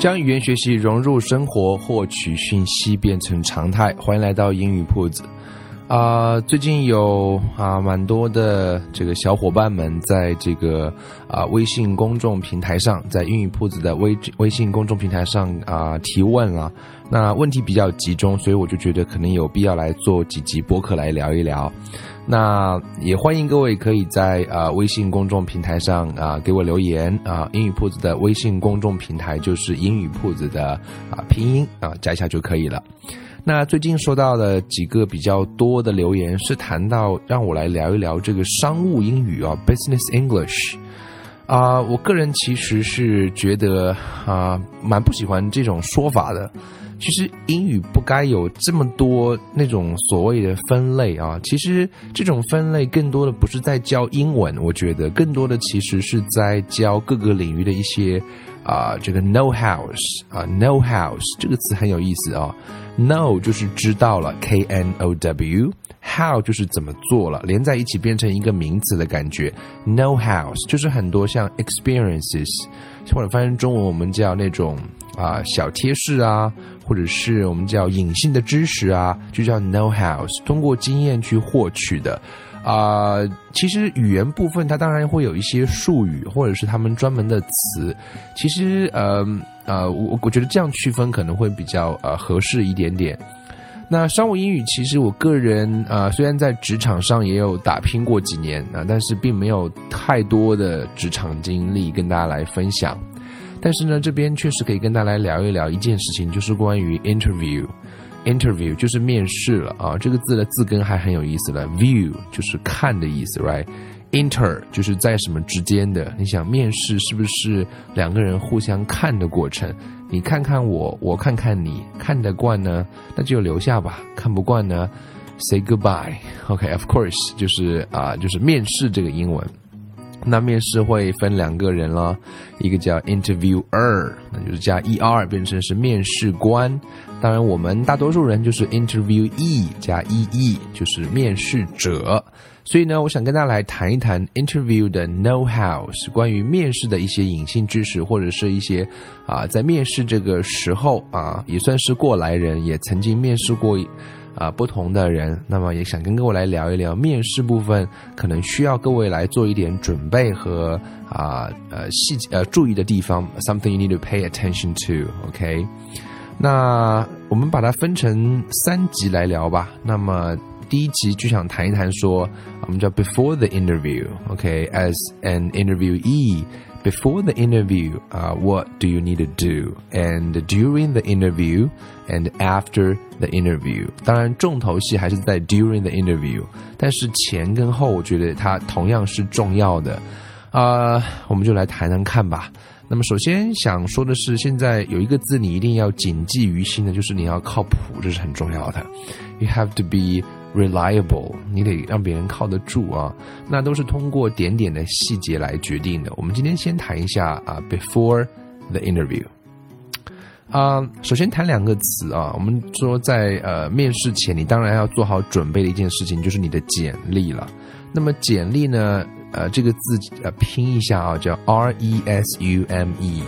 将语言学习融入生活，获取讯息变成常态。欢迎来到英语铺子。啊，最近有啊蛮多的这个小伙伴们在这个啊微信公众平台上，在英语铺子的微微信公众平台上啊提问了。那问题比较集中，所以我就觉得可能有必要来做几集播客来聊一聊。那也欢迎各位可以在啊微信公众平台上啊给我留言啊，英语铺子的微信公众平台就是英语铺子的啊拼音啊加一下就可以了。那最近收到的几个比较多的留言是谈到让我来聊一聊这个商务英语啊，business English 啊，我个人其实是觉得啊蛮不喜欢这种说法的。其实英语不该有这么多那种所谓的分类啊！其实这种分类更多的不是在教英文，我觉得更多的其实是在教各个领域的一些啊，这个 know hows 啊，know hows 这个词很有意思啊，know 就是知道了，K N O W，how 就是怎么做了，连在一起变成一个名词的感觉，know hows 就是很多像 experiences，或者翻译成中文我们叫那种啊小贴士啊。或者是我们叫隐性的知识啊，就叫 know hows，通过经验去获取的，啊，其实语言部分它当然会有一些术语，或者是他们专门的词，其实呃呃，我我觉得这样区分可能会比较呃合适一点点。那商务英语其实我个人啊，虽然在职场上也有打拼过几年啊，但是并没有太多的职场经历跟大家来分享。但是呢，这边确实可以跟大家来聊一聊一件事情，就是关于 interview，interview 就是面试了啊。这个字的字根还很有意思的，view 就是看的意思，right？inter 就是在什么之间的。你想面试是不是两个人互相看的过程？你看看我，我看看你，看得惯呢，那就留下吧；看不惯呢，say goodbye。OK，of course 就是啊，就是面试这个英文。那面试会分两个人了，一个叫 interviewer，那就是加 er 变成是面试官。当然，我们大多数人就是 interviewee 加 ee，就是面试者。所以呢，我想跟大家来谈一谈 interview 的 know how，是关于面试的一些隐性知识，或者是一些啊，在面试这个时候啊，也算是过来人，也曾经面试过。啊，不同的人，那么也想跟各位来聊一聊面试部分，可能需要各位来做一点准备和啊呃细呃注意的地方，something you need to pay attention to，OK？那我们把它分成三集来聊吧。那么第一集就想谈一谈说，我们叫 before the interview，OK？As an interviewee。before the interview, uh, what do you need to do? And during the interview and after the interview，当然重头戏还是在 during the interview，但是前跟后我觉得它同样是重要的。啊、呃，我们就来谈谈看吧。那么首先想说的是，现在有一个字你一定要谨记于心的，就是你要靠谱，这是很重要的。You have to be reliable，你得让别人靠得住啊，那都是通过点点的细节来决定的。我们今天先谈一下啊，before the interview，啊，首先谈两个词啊，我们说在呃面试前，你当然要做好准备的一件事情就是你的简历了。那么简历呢，呃，这个字呃拼一下啊，叫 R E S U M E。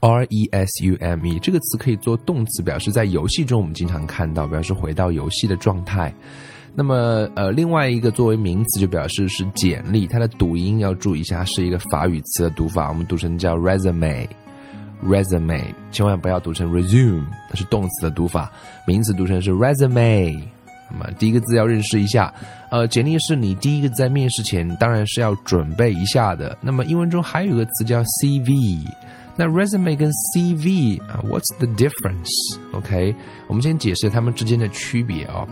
R E S U M E 这个词可以做动词，表示在游戏中我们经常看到，表示回到游戏的状态。那么，呃，另外一个作为名词就表示是简历，它的读音要注意一下，是一个法语词的读法，我们读成叫 resume，resume，千万不要读成 resume，它是动词的读法，名词读成是 resume。那么第一个字要认识一下，呃，简历是你第一个在面试前当然是要准备一下的。那么英文中还有一个词叫 CV。那 resume 跟 CV 啊，What's the difference？OK，我们先解释它们之间的区别啊。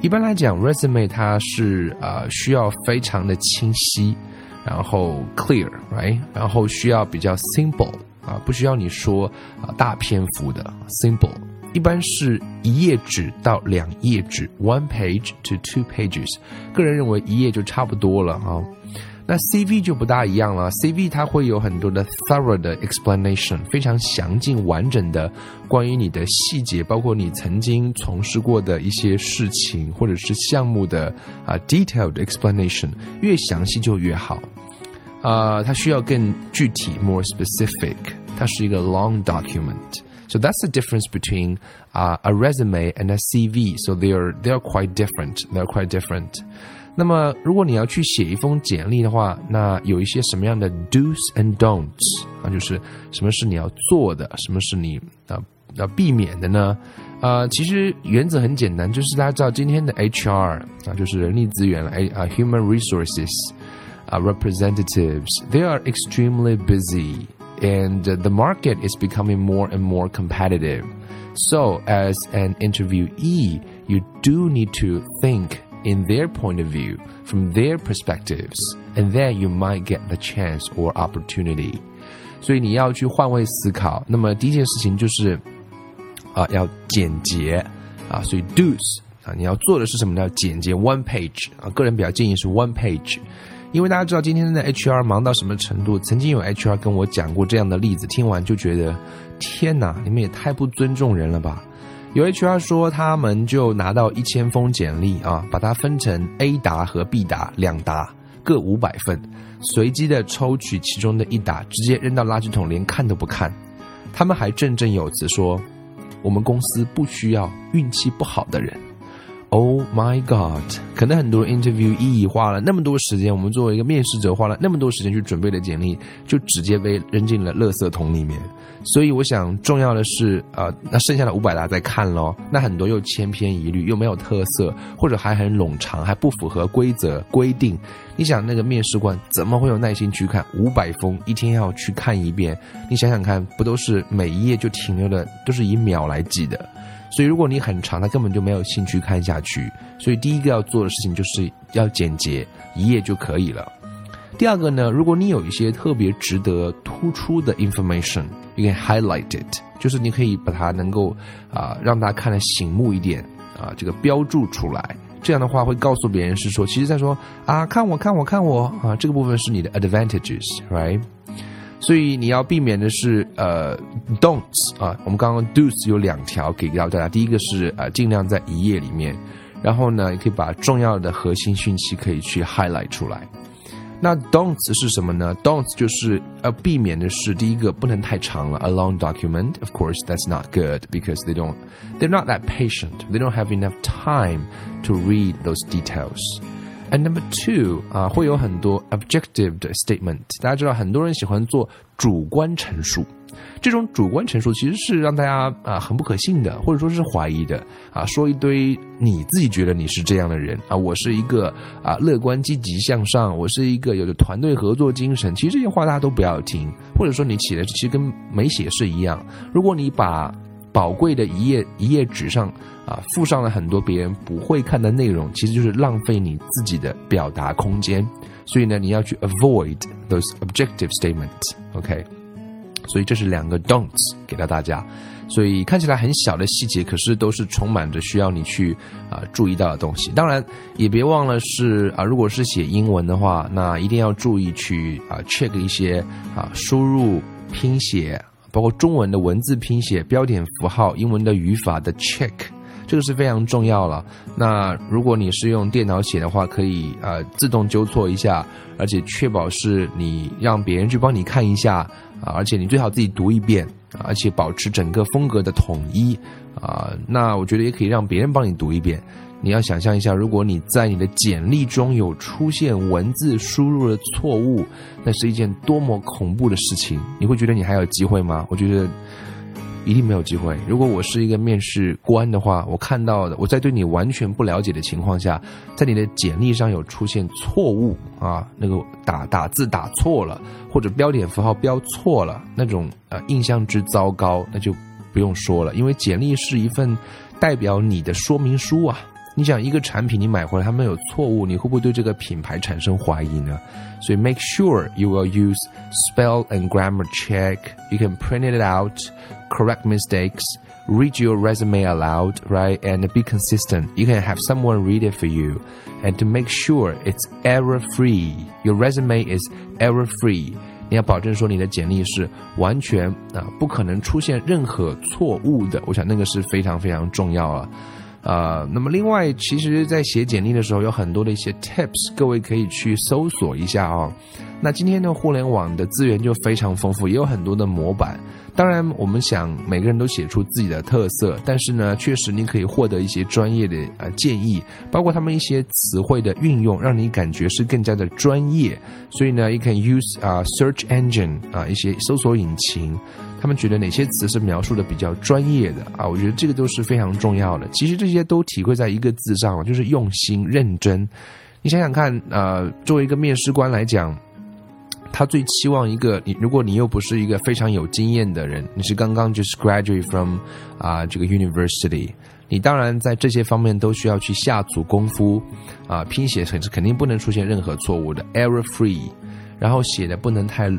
一般来讲，resume 它是啊需要非常的清晰，然后 clear，right？然后需要比较 simple 啊，不需要你说啊大篇幅的 simple。一般是一页纸到两页纸，one page to two pages。个人认为一页就差不多了啊。那 CV 就不大一样了，CV 它会有很多的 thorough 的 explanation，非常详尽完整的关于你的细节，包括你曾经从事过的一些事情或者是项目的啊 detailed explanation，越详细就越好。啊，它需要更具体，more specific，它是一个 long document。So that's the difference between uh, a resume and a CV. So they are they are quite different. They are quite different. 那么，如果你要去写一封简历的话，那有一些什么样的 do's and don'ts 啊？就是什么是你要做的，什么是你啊要避免的呢？啊，其实原则很简单，就是大家知道今天的 HR 啊，就是人力资源了，哎啊，human resources 啊，representatives，they are extremely busy and the market is becoming more and more competitive. So, as an interviewee, you do need to think in their point of view, from their perspectives, and then you might get the chance or opportunity. 所以你要去换位思考。那么第一件事情就是啊，要简洁啊，所以 do's 啊，你要做的是什么呢？简洁 one page 啊，个人比较建议是 one page。因为大家知道今天的 HR 忙到什么程度？曾经有 HR 跟我讲过这样的例子，听完就觉得天哪，你们也太不尊重人了吧！有 HR 说，他们就拿到一千封简历啊，把它分成 A 答和 B 答两答，各五百份，随机的抽取其中的一答，直接扔到垃圾桶，连看都不看。他们还振振有词说，我们公司不需要运气不好的人。Oh my god！可能很多 interview 意义花了那么多时间，我们作为一个面试者花了那么多时间去准备的简历，就直接被扔进了垃圾桶里面。所以我想，重要的是，呃，那剩下的五百大家再看咯。那很多又千篇一律，又没有特色，或者还很冗长，还不符合规则规定。你想，那个面试官怎么会有耐心去看五百封？一天要去看一遍？你想想看，不都是每一页就停留的，都是以秒来计的？所以，如果你很长，他根本就没有兴趣看下去。所以，第一个要做的事情就是要简洁，一页就可以了。第二个呢，如果你有一些特别值得突出的 information，you can highlight it，就是你可以把它能够啊让大家看得醒目一点啊，这个标注出来。这样的话会告诉别人是说，其实在说啊，看我看我看我啊，这个部分是你的 advantages，right？所以你要避免的是呃，don'ts 啊，我们刚刚 do's 有两条给到大家，第一个是呃，尽量在一页里面，然后呢，你可以把重要的核心讯息可以去 highlight 出来。那 don'ts 是什么呢？don'ts 就是要避免的是第一个不能太长了，a long document，of course that's not good because they don't they're not that patient，they don't have enough time to read those details。And number two 啊，会有很多 objective 的 statement。大家知道，很多人喜欢做主观陈述，这种主观陈述其实是让大家啊很不可信的，或者说是怀疑的啊。说一堆你自己觉得你是这样的人啊，我是一个啊乐观积极向上，我是一个有着团队合作精神。其实这些话大家都不要听，或者说你写的其实跟没写是一样。如果你把宝贵的一页一页纸上啊，附上了很多别人不会看的内容，其实就是浪费你自己的表达空间。所以呢，你要去 avoid those objective statements。OK，所以这是两个 don't 给到大家。所以看起来很小的细节，可是都是充满着需要你去啊注意到的东西。当然，也别忘了是啊，如果是写英文的话，那一定要注意去啊 check 一些啊输入拼写。包括中文的文字拼写、标点符号、英文的语法的 check，这个是非常重要了。那如果你是用电脑写的话，可以呃自动纠错一下，而且确保是你让别人去帮你看一下啊，而且你最好自己读一遍，而且保持整个风格的统一啊。那我觉得也可以让别人帮你读一遍。你要想象一下，如果你在你的简历中有出现文字输入的错误，那是一件多么恐怖的事情！你会觉得你还有机会吗？我觉得一定没有机会。如果我是一个面试官的话，我看到的，我在对你完全不了解的情况下，在你的简历上有出现错误啊，那个打打字打错了，或者标点符号标错了，那种呃印象之糟糕，那就不用说了，因为简历是一份代表你的说明书啊。你想一个产品你买回来它没有错误，你会不会对这个品牌产生怀疑呢？所以 make sure you will use spell and grammar check. You can print it out, correct mistakes, read your resume aloud, right, and be consistent. You can have someone read it for you, and to make sure it's error free. Your resume is error free. 你要保证说你的简历是完全啊不可能出现任何错误的。我想那个是非常非常重要了。 呃，那么另外，其实，在写简历的时候，有很多的一些 tips，各位可以去搜索一下啊。那今天的互联网的资源就非常丰富，也有很多的模板。当然，我们想每个人都写出自己的特色，但是呢，确实你可以获得一些专业的呃建议，包括他们一些词汇的运用，让你感觉是更加的专业。所以呢，you can use 啊 search engine 啊一些搜索引擎。他们觉得哪些词是描述的比较专业的啊？我觉得这个都是非常重要的。其实这些都体会在一个字上，就是用心认真。你想想看，呃，作为一个面试官来讲，他最期望一个你，如果你又不是一个非常有经验的人，你是刚刚就是 graduate from 啊这个 university，你当然在这些方面都需要去下足功夫啊，拼写是肯定不能出现任何错误的，error free，然后写的不能太。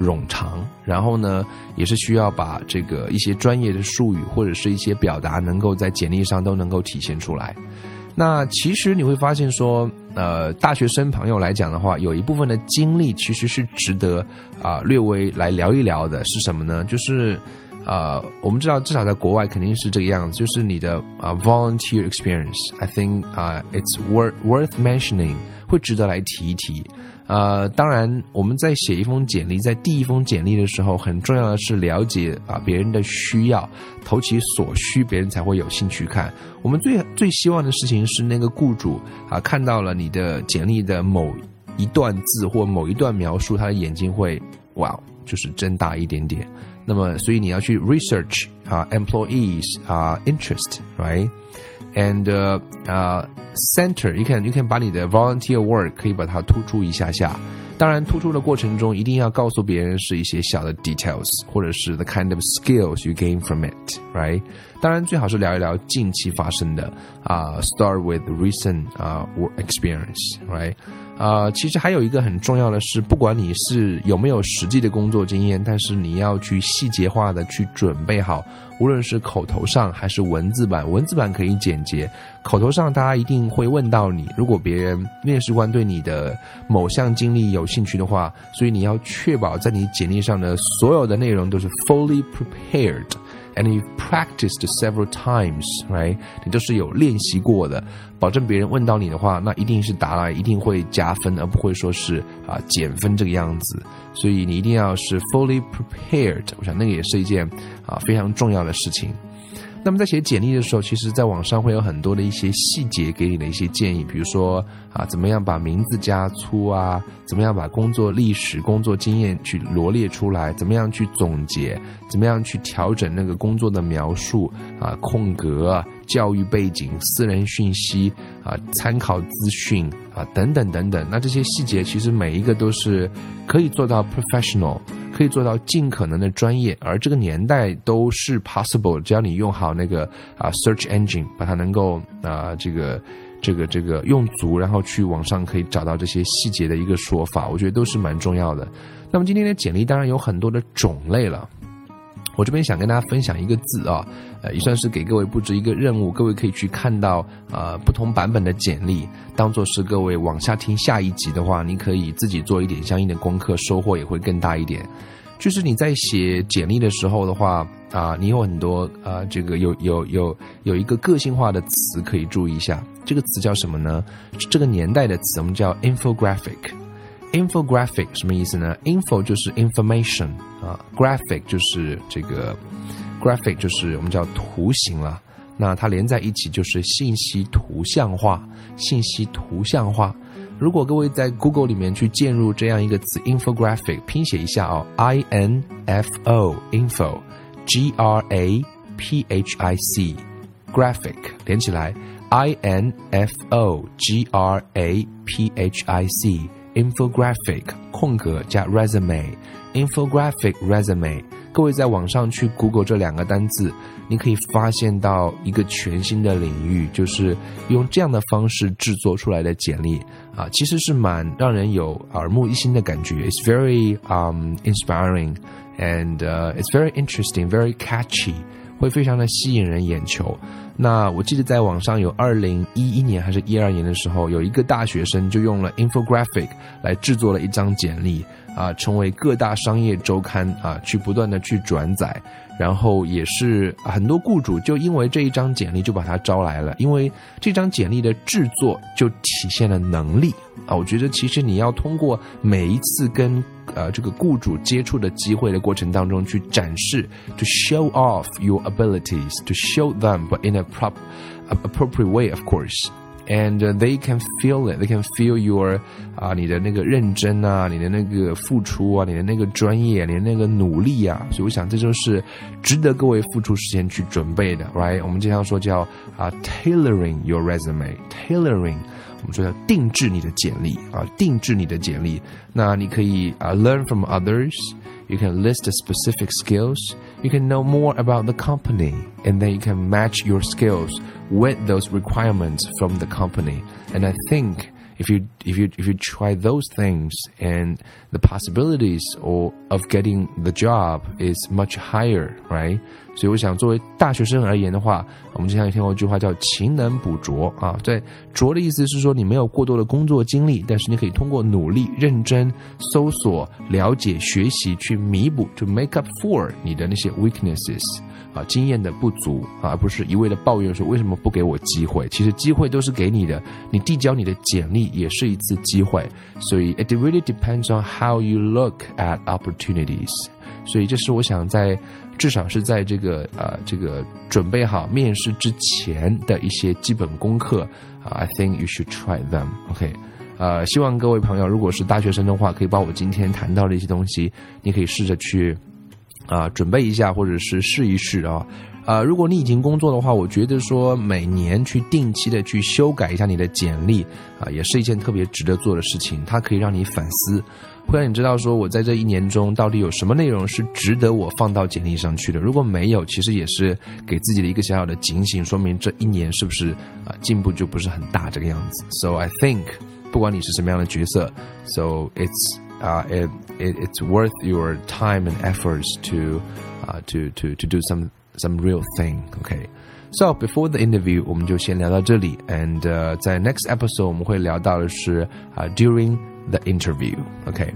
冗长，然后呢，也是需要把这个一些专业的术语或者是一些表达，能够在简历上都能够体现出来。那其实你会发现说，呃，大学生朋友来讲的话，有一部分的经历其实是值得啊略微来聊一聊的，是什么呢？就是呃，我们知道至少在国外肯定是这个样子，就是你的啊 volunteer experience。I think 啊，it's worth worth mentioning，会值得来提一提。呃，当然，我们在写一封简历，在递一封简历的时候，很重要的是了解啊别人的需要，投其所需，别人才会有兴趣看。我们最最希望的事情是那个雇主啊看到了你的简历的某一段字或某一段描述，他的眼睛会哇，就是睁大一点点。那么，所以你要去 research 啊，employees 啊，interest，right？，interest，right？and 呃 center，you can you can 把你的 volunteer work 可以把它突出一下下。 当然，突出的过程中一定要告诉别人是一些小的 details，或者是 the kind of skills you gain from it，right？当然，最好是聊一聊近期发生的啊，start with recent 啊 work experience，right？啊，其实还有一个很重要的是，不管你是有没有实际的工作经验，但是你要去细节化的去准备好，无论是口头上还是文字版，文字版可以简洁，口头上大家一定会问到你。如果别人面试官对你的某项经历有兴趣的话，所以你要确保在你简历上的所有的内容都是 fully prepared。and you practiced several times, right？你都是有练习过的，保证别人问到你的话，那一定是答来一定会加分，而不会说是啊减分这个样子。所以你一定要是 fully prepared，我想那个也是一件啊非常重要的事情。那么在写简历的时候，其实在网上会有很多的一些细节给你的一些建议，比如说啊，怎么样把名字加粗啊，怎么样把工作历史、工作经验去罗列出来，怎么样去总结，怎么样去调整那个工作的描述啊，空格。教育背景、私人讯息啊、参考资讯啊等等等等，那这些细节其实每一个都是可以做到 professional，可以做到尽可能的专业，而这个年代都是 possible，只要你用好那个啊 search engine，把它能够啊这个这个这个用足，然后去网上可以找到这些细节的一个说法，我觉得都是蛮重要的。那么今天的简历当然有很多的种类了。我这边想跟大家分享一个字啊，呃，也算是给各位布置一个任务，各位可以去看到呃不同版本的简历，当做是各位往下听下一集的话，你可以自己做一点相应的功课，收获也会更大一点。就是你在写简历的时候的话啊，你有很多啊，这个有有有有一个个性化的词可以注意一下，这个词叫什么呢？这个年代的词，我们叫 infographic。Infographic 什么意思呢？info 就是 information 啊，graphic 就是这个 graphic 就是我们叫图形了。那它连在一起就是信息图像化，信息图像化。如果各位在 Google 里面去键入这样一个词 infographic，拼写一下哦，I N F O info G R A P H I C graphic 连起来，I N F O G R A P H I C infographic 空格加 resume，infographic resume。各位在网上去 Google 这两个单字，你可以发现到一个全新的领域，就是用这样的方式制作出来的简历啊，其实是蛮让人有耳目一新的感觉。It's very um inspiring and it's very interesting, very catchy. 会非常的吸引人眼球。那我记得在网上有二零一一年还是一二年的时候，有一个大学生就用了 infographic 来制作了一张简历啊，成为各大商业周刊啊去不断的去转载，然后也是很多雇主就因为这一张简历就把他招来了，因为这张简历的制作就体现了能力啊。我觉得其实你要通过每一次跟呃，这个雇主接触的机会的过程当中，去展示，to show off your abilities，to show them，but in a prop appropriate way, of course. And they can feel it. They can feel your 啊，你的那个认真啊，你的那个付出啊，你的那个专业，你的那个努力啊。所以我想这就是值得各位付出时间去准备的，right？我们经常说叫啊，tailoring your resume，tailoring。我们说要定制你的简历啊，定制你的简历。那你可以啊，learn from others。You can list the specific skills. You can know more about the company, and then you can match your skills with those requirements from the company. And I think if you if you if you try those things and the possibilities or of getting the job is much higher, right? 所以我想，作为大学生而言的话，我们经常听过一句话叫“勤能补拙”啊。在“拙”的意思是说，你没有过多的工作经历，但是你可以通过努力、认真搜索、了解、学习去弥补，to make up for 你的那些 weaknesses。 啊，经验的不足啊，而不是一味的抱怨说为什么不给我机会？其实机会都是给你的，你递交你的简历也是一次机会。所以，it really depends on how you look at opportunities。所以，这是我想在至少是在这个呃这个准备好面试之前的一些基本功课啊。I think you should try them. OK，呃，希望各位朋友如果是大学生的话，可以把我今天谈到的一些东西，你可以试着去。啊，准备一下，或者是试一试啊，啊，如果你已经工作的话，我觉得说每年去定期的去修改一下你的简历啊，也是一件特别值得做的事情。它可以让你反思，会让你知道说我在这一年中到底有什么内容是值得我放到简历上去的。如果没有，其实也是给自己的一个小小的警醒，说明这一年是不是啊进步就不是很大这个样子。So I think，不管你是什么样的角色，So it's。uh, it, it, it's worth your time and efforts to uh, to to to do some some real thing. Okay. So before the interview，我们就先聊到这里，and、uh, 在 next episode 我们会聊到的是啊、uh, during the interview。OK。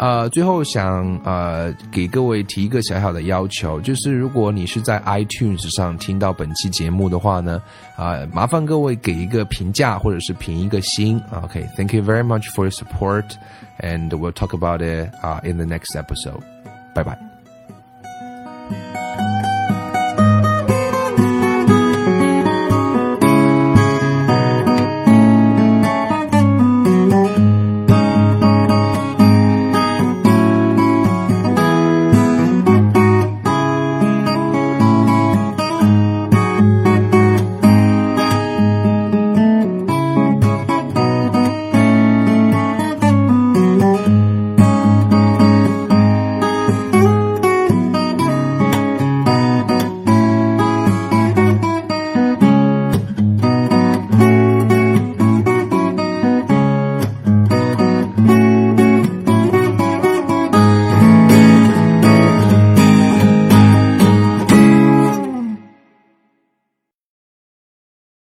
呃，最后想呃给各位提一个小小的要求，就是如果你是在 iTunes 上听到本期节目的话呢，啊、呃，麻烦各位给一个评价或者是评一个星。OK，Thank、okay, you very much for your support, and we'll talk about it uh, in the next episode. Bye bye.